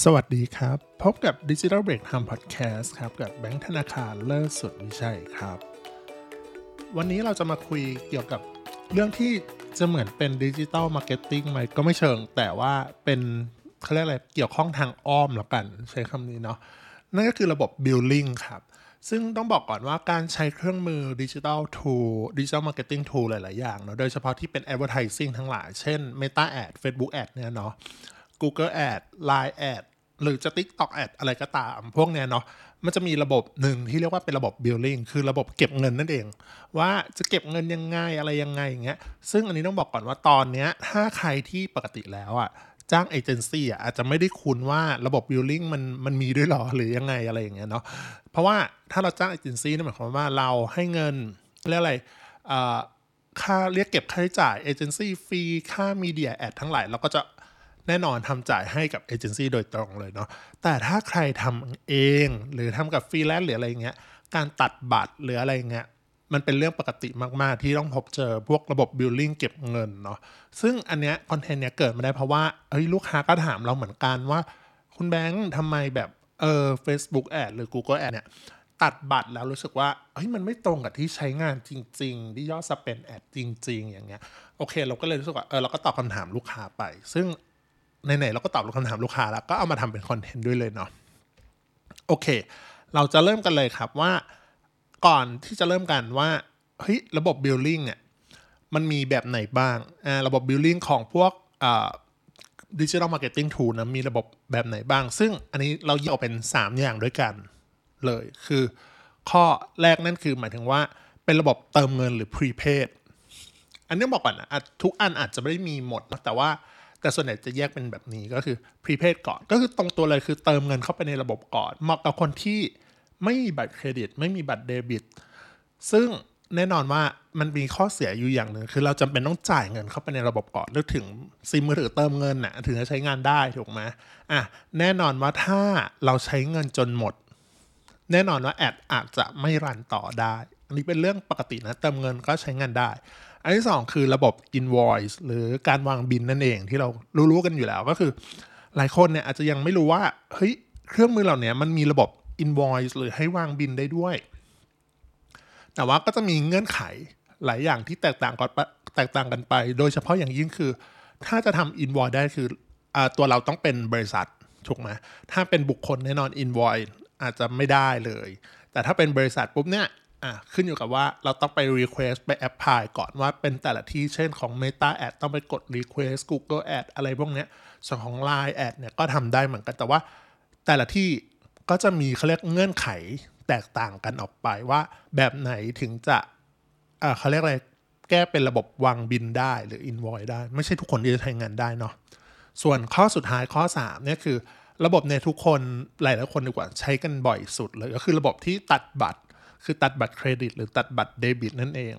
สวัสดีครับ พบกับ Digital Break Time Podcast ครับ กับแบงค์ธนาคารเลิศสุดวิชัยครับ วันนี้เราจะมาคุยเกี่ยวกับเรื่องที่จะเหมือนเป็นดิจิ t a ลมาร์เก็ตติ้งไหมก็ไม่เชิง แต่ว่าเป็นเขาเรียกอะไรเกี่ยวข้องทางอ้อมแล้วกันใช้คำนี้เนาะนั่นก็คือระบบ Billing ครับ ซึ่งต้องบอกก่อนว่าการใช้เครื่องมือดิจิ t a ลทูดิจิ t a ลมาร์เก็ตติ้งทูหลาย ๆ อย่างเนาะโดยเฉพาะที่เป็น advertising ทั้งหลาย เช่น Meta Ad Facebook Ad เนี่ยเนาะ Google Ad Line Ad หรือจะ TikTok Ad อะไรก็ตาม พวกเนี้ยเนาะมันจะมีระบบหนึ่งที่เรียกว่าเป็นระบบ billing คือระบบเก็บเงินนั่นเอง ว่าจะเก็บเงินยังไงอะไรยังไงอย่างเงี้ยซึ่งอันนี้ต้องบอกก่อนว่าตอนเนี้ยถ้าใครที่ปกติแล้วอะจ้างเอเจนซี่อะอาจจะไม่ได้คุ้นว่าระบบ billing มันมันมีด้วยหรอหรือยังไงอะไรอย่างเงี้ยเนาะเพราะว่าถ้าเราจ้างเอเจนซี่นั่นหมายความว่าเราให้เงินเรียกอะไรค่าเรียกเก็บค่าใช้จ่ายเอเจนซี่ฟรีค่า media ad ทั้งหลายเราก็จะ แน่นอนทำจ่ายให้กับเอเจนซี่โดยตรงเลยเนาะแต่ถ้าใครทำเองหรือทำกับฟรีแลนซ์หรืออะไรเงี้ยการตัดบัตรหรืออะไรเงี้ยมันเป็นเรื่องปกติมากๆ ที่ต้องพบเจอพวกระบบ billing เก็บเงินเนาะซึ่งอันเนี้ยคอนเทนต์เนี้ยเกิดมาได้เพราะว่าเฮ้ยลูกค้าก็ถามเราเหมือนกันว่า คุณแบงค์ทำไมแบบเออ Facebook Ad หรือ Google Ad เนี่ยตัดบัตรแล้วรู้สึกว่าเฮ้ยมันไม่ตรงกับที่ใช้งานจริง ๆ ที่ยอด spend ad จริง ๆ อย่างเงี้ยโอเค เราก็เลยรู้สึกว่าเออเราก็ตอบคำถามลูกค้าไป ซึ่ง ไหนๆเราก็ตอบคำถามลูกค้าแล้ว ก็เอามาทำเป็นคอนเทนต์ด้วยเลยเนาะโอเค เราจะเริ่มกันเลยครับว่าก่อนที่จะเริ่มกันว่าเฮ้ยระบบ billing เนี่ยมันมีแบบไหนบ้างอ่าระบบ billing ของพวกอ่า digital marketing tool นะมีระบบแบบไหนบ้าง ซึ่งอันนี้เราแยกออกเป็น 3 อย่างด้วยกันเลยคือ ข้อแรกนั่นคือหมายถึงว่าเป็นระบบเติมเงินหรือ prepaid อันนี้บอกก่อนนะทุกอันอาจจะไม่ได้มีหมดนะแต่ว่า แต่ส่วนใหญ่จะแยกเป็นแบบนี้ก็คือ prepaid ก่อน ก็คือตรงตัวเลยคือเติมเงินเข้าไปในระบบก่อนเหมาะกับคนที่ไม่มีบัตรเครดิต ไม่มีบัตรเดบิต ซึ่งแน่นอนว่ามันมีข้อเสียอยู่อย่างหนึ่งคือเราจำเป็นต้องจ่ายเงินเข้าไปในระบบก่อนนึกถึงซิมมือถือเติมเงินนะ่ะถึงจะใช้งานได้ถูกไหมอะแน่นอนว่าถ้าเราใช้เงินจนหมด แน่นอนว่าแอดอาจจะไม่รันต่อได้ อันนี้เป็นเรื่องปกตินะเติมเงินก็ใช้งานได้ อันที่สองคือระบบ invoice หรือการวางบินนั่นเองที่เรารู้ๆกันอยู่แล้วก็คือ หลายคนเนี่ยอาจจะยังไม่รู้ว่าเฮ้ยเครื่องมือเหล่านี้มันมีระบบ invoice หรือให้วางบินได้ด้วย แต่ว่าก็จะมีเงื่อนไขหลายอย่างที่แตกต่างกันแตกต่างกันไป โดยเฉพาะอย่างยิ่งคือ ถ้าจะทำ invoice ได้คืออตัวเราต้องเป็นบริษัทถูกไหมถ้าเป็นบุคคลแน่นอน invoice อาจจะไม่ได้เลย แต่ถ้าเป็นบริษัทปุ๊บเนี่ย อะขึ้นอยู่กับว่าเราต้องไป request ไป apply ก่อนว่าเป็นแต่ละที่เช่นของ Meta Ad ต้องไปกด request Google Ad อะไรพวกเนี้ยส่วนของ Line Ad เนี่ยก็ทำได้เหมือนกันแต่ว่า แต่ละที่ก็จะมีเขาเรียกเงื่อนไขแตกต่างกันออกไปว่าแบบไหนถึงจะอ่าเขาเรียกอะไรแก้เป็นระบบวางบินได้หรือ invoice ได้ ไม่ใช่ทุกคนที่จะใช้งานได้เนาะส่วนข้อสุดท้ายข้อ3เนี่ยคือ ระบบในทุกคนหลายๆคนดีกว่าใช้กันบ่อยสุดเลยก็คือระบบที่ตัดบัตร คือตัดบัตรเครดิต หรือตัดบัตรเดบิตนั่นเอง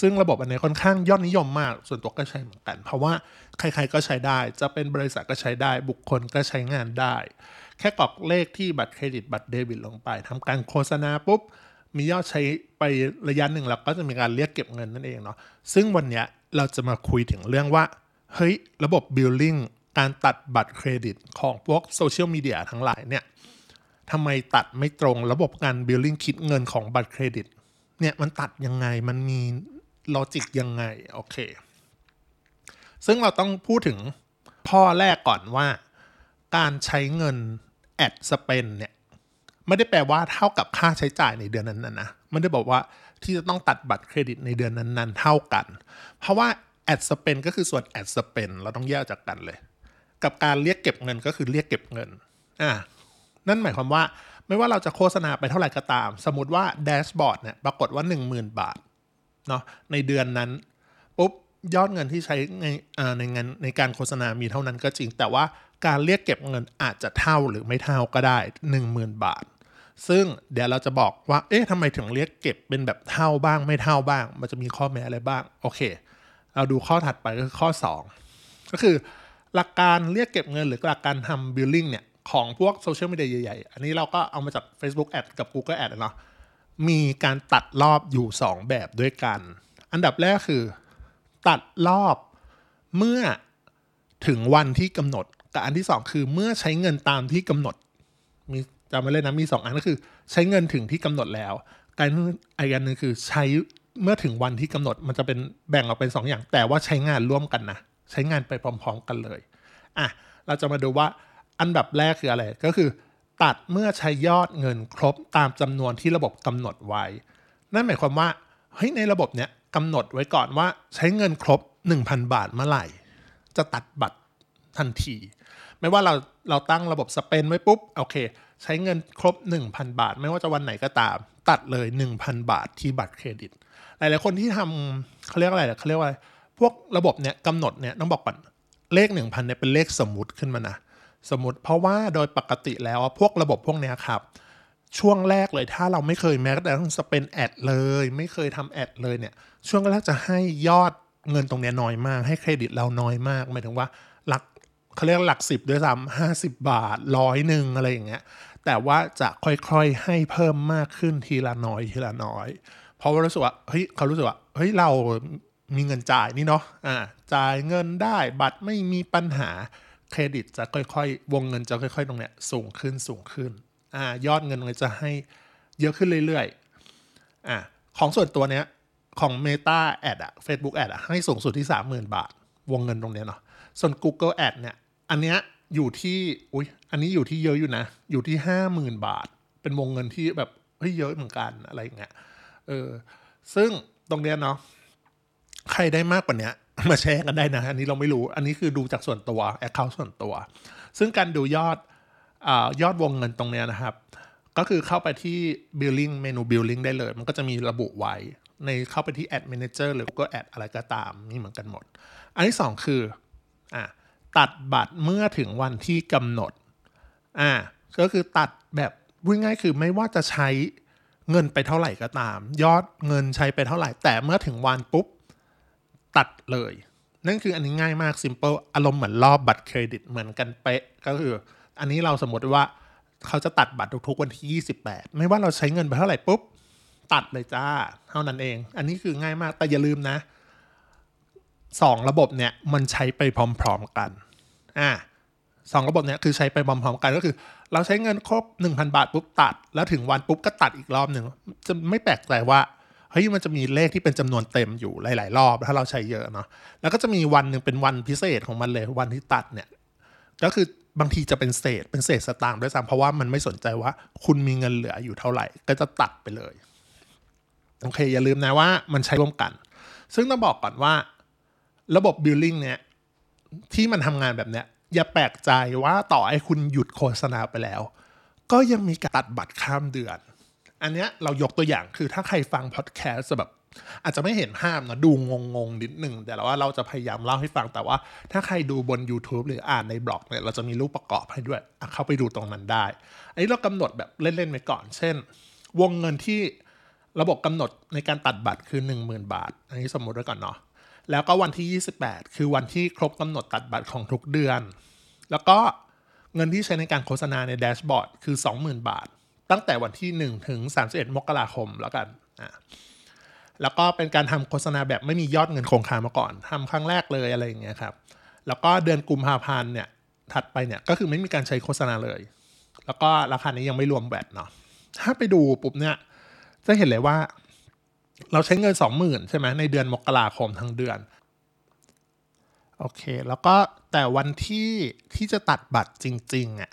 ซึ่งระบบอันนี้ค่อนข้างยอดนิยมมาก ส่วนตัวก็ใช้เหมือนกัน เพราะว่าใครๆก็ใช้ได้ จะเป็นบริษัทก็ใช้ได้ บุคคลก็ใช้งานได้ แค่กรอกเลขที่บัตรเครดิตบัตรเดบิตลงไปทำการโฆษณาปุ๊บ มียอดใช้ไประยะหนึ่งแล้วก็จะมีการเรียกเก็บเงินนั่นเองเนาะ ซึ่งวันนี้เราจะมาคุยถึงเรื่องว่า เฮ้ย ระบบ billing การตัดบัตรเครดิตของพวกโซเชียลมีเดียทั้งหลายเนี่ย ทำไมตัดไม่ตรงระบบการ billing คิดเงินของบัตรเครดิต เนี่ยมันตัดยังไงมันมี logic ยังไง โอเค ซึ่งเราต้องพูดถึงข้อแรกก่อนว่า การใช้เงินad spend เนี่ย ไม่ได้แปลว่าเท่ากับค่าใช้จ่ายในเดือนนั้นนะไม่ได้บอกว่าที่จะต้องตัดบัตรเครดิตในเดือนนั้นๆ เท่ากัน เพราะว่า ad spend ก็คือส่วน ad spend เราต้องแยกจากกันเลย กับการเรียกเก็บเงินก็คือเรียกเก็บเงินอ่า นั่นหมายความว่าไม่ว่าเราจะโฆษณาไปเท่าไหร่ก็ตาม สมมติว่า dashboard เนี่ยปรากฏว่า 10,000 บาทเนาะในเดือนนั้นปุ๊บยอดเงินที่ใช้ในในงานในการโฆษณามีเท่านั้นก็จริง แต่ว่าการเรียกเก็บเงินอาจจะเท่าหรือไม่เท่าก็ได้ 10,000 บาท ซึ่งเดี๋ยวเราจะบอกว่าเอ๊ะทำไมถึงเรียกเก็บเป็นแบบเท่าบ้างไม่เท่าบ้าง มันจะมีข้อแม้อะไรบ้างโอเค เราดูข้อถัดไปก็คือข้อ 2 ก็คือหลักการเรียกเก็บเงินหรือหลักการทำบิลลิ่งเนี่ย ของพวกโซเชียลมีเดียใหญ่ๆ อันนี้เราก็เอามาจาก Facebook Ad กับ Google Ad เนาะมีการตัดรอบอยู่ 2 แบบด้วยกัน อันดับแรกคือ ตัดรอบเมื่อถึงวันที่กำหนดกับอันที่สองคือเมื่อใช้เงินตามที่กำหนด มีจำไว้เลยนะมีสองอันก็คือ ใช้เงินถึงที่กำหนดแล้วการอีกอันหนึ่งคือใช้เมื่อถึงวันที่กำหนดมันจะเป็นแบ่งออกเป็น 2ออย่าง แต่ว่าใช้งานร่วมกันนะใช้งานไปพร้อม ๆ กันเลยอะเราจะมาดูว่า อันดับแรกคืออะไรก็คือ ตัดเมื่อใช้ยอดเงินครบตามจำนวนที่ระบบกำหนดไว้ นั่นหมายความว่าเฮ้ยในระบบเนี้ยกำหนดไว้ก่อนว่าใช้เงินครบ 1,000 บาทเมื่อไหร่ จะตัดบัตรทันที ไม่ว่าเราเราตั้งระบบสเปนไว้ปุ๊บโอเค ใช้เงินครบ 1,000 บาท ไม่ว่าจะวันไหนก็ตาม ตัดเลย 1,000 บาทที่บัตรเครดิต หลายๆคนที่ทำเขาเรียกอะไรเขาเรียกว่าพวกระบบเนี้ยกำหนดเนี่ยต้องบอกก่อนเลข 1,000เนี่ยเป็นเลขสมมุติขึ้นมานะ สมมติเพราะว่าโดยปกติแล้วพวกระบบพวกนี้ครับ ช่วงแรกเลยถ้าเราไม่เคยแม้แต่ต้องสเปนแอดเลย ไม่เคยทำแอดเลยเนี่ย ช่วงแรกจะให้ยอดเงินตรงนี้น้อยมาก ให้เครดิตเราน้อยมากหมายถึงว่าหลักเขาเรียกหลักสิบด้วยซ้ำห้าสิบบาทร้อยหนึ่งอะไรอย่างเงี้ยแต่ว่าจะค่อยๆให้เพิ่มมากขึ้นทีละน้อยทีละน้อย เพราะว่ารู้สึกว่าเฮ้ยเขารู้สึกว่าเฮ้ยเรามีเงินจ่ายนี่เนาะอ่าจ่ายเงินได้บัตรไม่มีปัญหา เครดิตจะค่อยๆ วงเงินจะค่อยๆ ตรงเนี้ยสูงขึ้นสูงขึ้นอ่ายอดเงินจะให้เยอะขึ้นเรื่อยๆอ่าของส่วนตัวเนี้ยของ Meta Ad อะ Facebook Ad อะให้สูงสุดที่ 30,000 บาท วงเงินตรงเนี้ยเนาะส่วน Google Ad เนี่ยอันเนี้ยอยู่ที่อุ้ยอันนี้อยู่ที่เยอะอยู่นะ อยู่ที่ 50,000 บาท เป็นวงเงินที่แบบเฮ้ยเยอะเหมือนกันอะไรอย่างเงี้ยเออซึ่งตรงเนี้ยเนาะใครได้มากกว่านี้ มาแชร์กันได้นะ อันนี้เราไม่รู้ อันนี้คือดูจากส่วนตัวแอคเคาท์ส่วนตัว ซึ่งการดูยอดอยอดวงเงินตรงนี้นะครับ ก็คือเข้าไปที่ billing เมนู billing ได้เลย มันก็จะมีระบุไว้ ในเข้าไปที่ ad manager หรือก็ ad อะไรก็ตามนี่เหมือนกันหมด อันที่สองคืออ่าตัดบัตรเมื่อถึงวันที่กำหนดอ่าก็คือตัดแบบพูดง่ายคือไม่ว่าจะใช้เงินไปเท่าไหร่ก็ตาม ยอดเงินใช้ไปเท่าไหร่ แต่เมื่อถึงวันปุ๊บ ตัดเลย นั่นคืออันนี้ง่ายมาก simple อารมณ์เหมือนรอบบัตรเครดิตเหมือนกันเป๊ะก็คือ อันนี้เราสมมติว่าเขาจะตัดบัตรทุกๆวันที่ 28 ไม่ว่าเราใช้เงินไปเท่าไหร่ปุ๊บ ตัดเลยจ้า เท่านั้นเอง อันนี้คือง่ายมากแต่อย่าลืมนะสองระบบเนี่ยมันใช้ไปพร้อมๆกันอ่าสองระบบเนี่ยคือใช้ไปพร้อมๆกันก็คือ เราใช้เงินครบ 1,000 บาทปุ๊บตัด แล้วถึงวันปุ๊บก็ตัดอีกรอบหนึ่งจะไม่แปลกใจว่า เฮ้ยมันจะมีเลขที่เป็นจำนวนเต็มอยู่หลาย ๆ รอบ ถ้าเราใช้เยอะเนาะแล้วก็จะมีวันหนึ่งเป็นวันพิเศษของมันเลยวันที่ตัดเนี่ยก็คือบางทีจะเป็นเศษเป็นเศษสตางค์ด้วยซ้ำเพราะว่ามันไม่สนใจว่าคุณมีเงินเหลืออยู่เท่าไหร่ ก็จะตัดไปเลยโอเค อย่าลืมนะว่ามันใช้ร่วมกัน ซึ่งต้องบอกก่อนว่า ระบบบิลลิ่งเนี่ยที่มันทำงานแบบเนี้ยอย่าแปลกใจว่าต่อให้คุณหยุดโฆษณาไปแล้ว ก็ยังมีการตัดบัตรข้ามเดือน อันเนี้ยเรายกตัวอย่างคือถ้าใครฟังพอดแคสต์แบบอาจจะไม่เห็นภาพนะดูงงงนิดหนึ่งแต่ว่าเราจะพยายามเล่าให้ฟังแต่ว่า ถ้าใครดูบน YouTube หรืออ่านในบล็อกเนี่ยเราจะมีรูปประกอบให้ด้วยเข้าไปดูตรงนั้นได้ อันนี้เรากำหนดแบบเล่นๆไปก่อน เช่น วงเงินที่ระบบกำหนดในการตัดบัตรคือ 10,000 บาท อันนี้สมมติไว้ก่อนเนาะแล้วก็วันที่ 28 คือวันที่ครบกำหนดตัดบัตรของทุกเดือน แล้วก็เงินที่ใช้ในการโฆษณาในแดชบอร์ดคือ 20,000 บาท ตั้งแต่วันที่ 1 ถึง 31 มกราคมแล้วกันอ่าแล้วก็เป็นการทำโฆษณาแบบไม่มียอดเงินคงคามาก่อนทำครั้งแรกเลยอะไรอย่างเงี้ยครับ แล้วก็เดือนกุมภาพันธ์เนี่ยถัดไปเนี่ยก็คือไม่มีการใช้โฆษณาเลย แล้วก็ราคานี้ยังไม่รวมแบตเนาะถ้าไปดูปุ๊บเนี่ยจะเห็นเลยว่า เราใช้เงิน 20,000ใช่ไหมในเดือนมกราคมทั้งเดือนโอเค แล้วก็แต่วันที่ที่จะตัดบัตรจริงๆอะ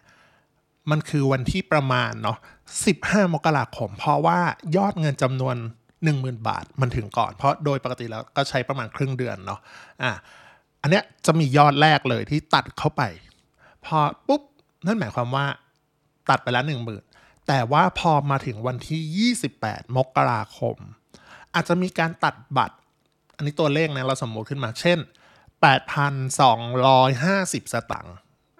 มันคือวันที่ประมาณเนาะ15 มกราคม เพราะว่ายอดเงินจำนวน 10,000 บาทมันถึงก่อน เพราะโดยปกติแล้วก็ใช้ประมาณครึ่งเดือนเนาะอะอันเนี้ยจะมียอดแรกเลยที่ตัดเข้าไป พอปุ๊บนั่นหมายความว่าตัดไปแล้วหนึ่งหมื่นแต่ว่าพอมาถึงวันที่ 28 มกราคม อาจจะมีการตัดบัตร อันนี้ตัวเลขนะเราสมมติขึ้นมาเช่น 8,250 สตังค์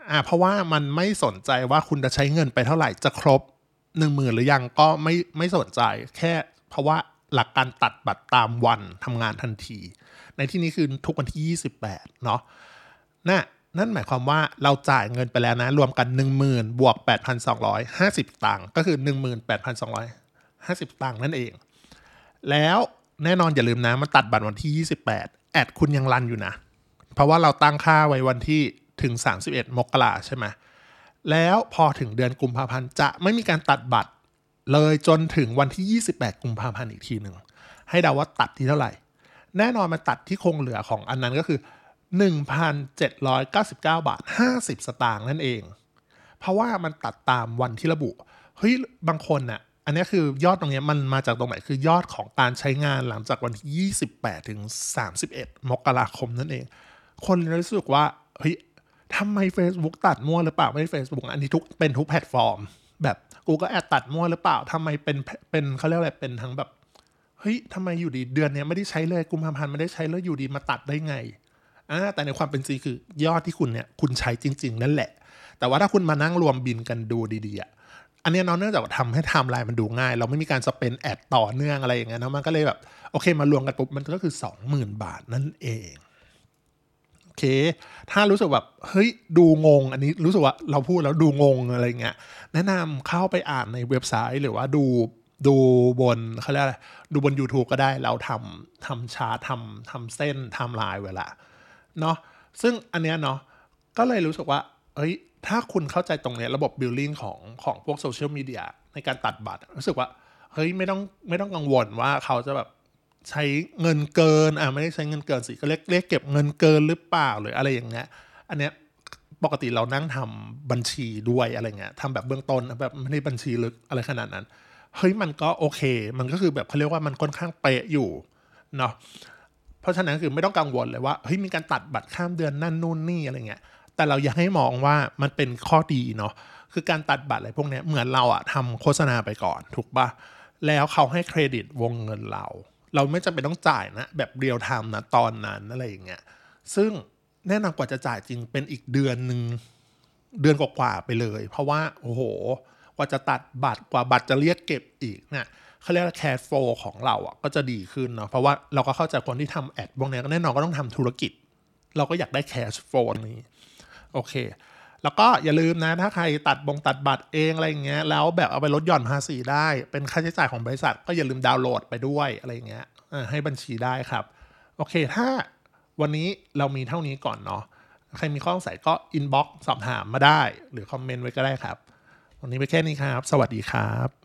อ่าเพราะว่ามันไม่สนใจว่าคุณจะใช้เงินไปเท่าไหร่จะครบหนึ่งหมื่นหรือยังก็ไม่ไม่สนใจ แค่เพราะว่าหลักการตัดบัตรตามวันทำงานทันที ในที่นี้คือทุกวันที่ 28 เนาะน่ะนั่นหมายความว่าเราจ่ายเงินไปแล้วนะ รวมกัน 10,000 บวก 8,250 ตังค์ก็คือ 18,250 ตังค์นั่นเอง แล้วแน่นอนอย่าลืมนะ มันตัดบัตรวันที่ 28 แอดคุณยังรันอยู่นะ เพราะว่าเราตั้งค่าไว้วันที่ ถึง 31 มกราใช่ไหมแล้วพอถึงเดือนกุมภาพันธ์จะไม่มีการตัดบัตรเลยจนถึงวันที่ 28 กุมภาพันธ์อีกทีหนึ่ง ให้เดาว่าตัดที่เท่าไหร่ แน่นอนมันตัดที่คงเหลือของอันนั้นก็คือ 1,799 บาท 50 สตางค์นั่นเอง เพราะว่ามันตัดตามวันที่ระบุ เฮ้ย บางคนน่ะ อันนี้คือยอดตรงนี้มันมาจากตรงไหน คือยอดของการใช้งานหลังจากวันที่ 28 ถึง 31 มกราคมนั่นเอง คนรู้สึกว่า เฮ้ย ทำไม Facebook ตัดมั่วหรือเปล่า ไม่ Facebook อันนี้ทุกเป็นทุกแพลตฟอร์ม แบบกูก็แอดตัดมั่วหรือเปล่าทำไมเป็นเป็นเขาเรียกอะไรเป็นทั้งแบบเฮ้ยทำไมอยู่ดีเดือนนี้ไม่ได้ใช้เลยกุมภาพันธ์ไม่ได้ใช้แล้วอยู่ดีมาตัดได้ไงอ่าแต่ในความเป็นจริงคือยอดที่คุณเนี่ยคุณใช้จริง ๆ นั่นแหละ แต่ว่าถ้าคุณมานั่งรวมบิลกันดูดีๆอะอันนี้เนาะเนื่องจากทำให้ไทม์ไลน์มันดูง่าย เราไม่มีการ spend ad ต่อเนื่องอะไรอย่างเงี้ยนะมันก็เลยแบบโอเคมารวมกันปุ๊บมันก็คือ 20,000 บาทนั่นเอง เค ถ้ารู้สึกแบบเฮ้ยดูงง อันนี้รู้สึกว่าเราพูดแล้วดูงงอะไรเงี้ยแนะนำเข้าไปอ่านในเว็บไซต์หรือว่าดูดูบนเขาเรียกอะไรดูบน YouTube ก็ได้เราทำทำชาร์ทำทำเส้นทม์ไลน์เวลาเนาะซึ่งอันเนี้ยเนาะก็เลยรู้สึกว่าเอ้ยถ้าคุณเข้าใจตรงเนี้ยระบบ billing ของของพวกโซเชียลมีเดียในการตัดบัตรรู้สึกว่าเฮ้ยไม่ต้องไม่ต้องกังวลว่าเขาจะแบบ ใช้เงินเกินอ่าไม่ได้ใช้เงินเกินสิก็เรียกเรียกเก็บเงินเกินหรือเปล่าหรืออะไรอย่างเงี้ยอันเนี้ยปกติเรานั่งทำบัญชีด้วยอะไรเงี้ยทำแบบเบื้องต้นแบบไม่ได้บัญชีลึกอะไรขนาดนั้นเฮ้ยมันก็โอเค มันก็คือแบบเขาเรียกว่ามันค่อนข้างเป๊ะอยู่เนาะเพราะฉะนั้นคือไม่ต้องกังวลเลยว่าเฮ้ยมีการตัดบัตรข้ามเดือนนั่นนู่นนี่อะไรเงี้ยแต่เราอยากให้มองว่ามันเป็นข้อดีเนาะคือการตัดบัตรอะไรพวกนี้เหมือนเราอะทำโฆษณาไปก่อนถูกปะแล้วเขาให้เครดิตวงเงินเรา เราไม่จำเป็นต้องจ่ายนะแบบ real-time นะตอนนั้นอะไรอย่างเงี้ยซึ่งแน่นอนกว่าจะจ่ายจริงเป็นอีกเดือนหนึ่งเดือนกว่าๆไปเลย เพราะว่าโอ้โหกว่าจะตัดบัตรกว่าบัตรจะเรียกเก็บอีกเนี่ยเขาเรียกว่า cash flow ของเราอะก็จะดีขึ้นเนาะเพราะว่าเราก็เข้าใจคนที่ทำ ad พวกนี้ก็แน่นอนก็ต้องทำธุรกิจ เราก็อยากได้ cash flow นี้โอเค แล้วก็อย่าลืมนะ ถ้าใครตัดบงตัดบัตรเองอะไรอย่างเงี้ยแล้วแบบเอาไปลดหย่อนภาษีได้ เป็นค่าใช้จ่ายของบริษัท ก็อย่าลืมดาวน์โหลดไปด้วยอะไรอย่างเงี้ยให้บัญชีได้ครับ โอเค ถ้าวันนี้เรามีเท่านี้ก่อนเนาะใครมีข้อสงสัยก็ inbox สอบถามมาได้ หรือ comment ไว้ก็ได้ครับ วันนี้ไปแค่นี้ครับ สวัสดีครับ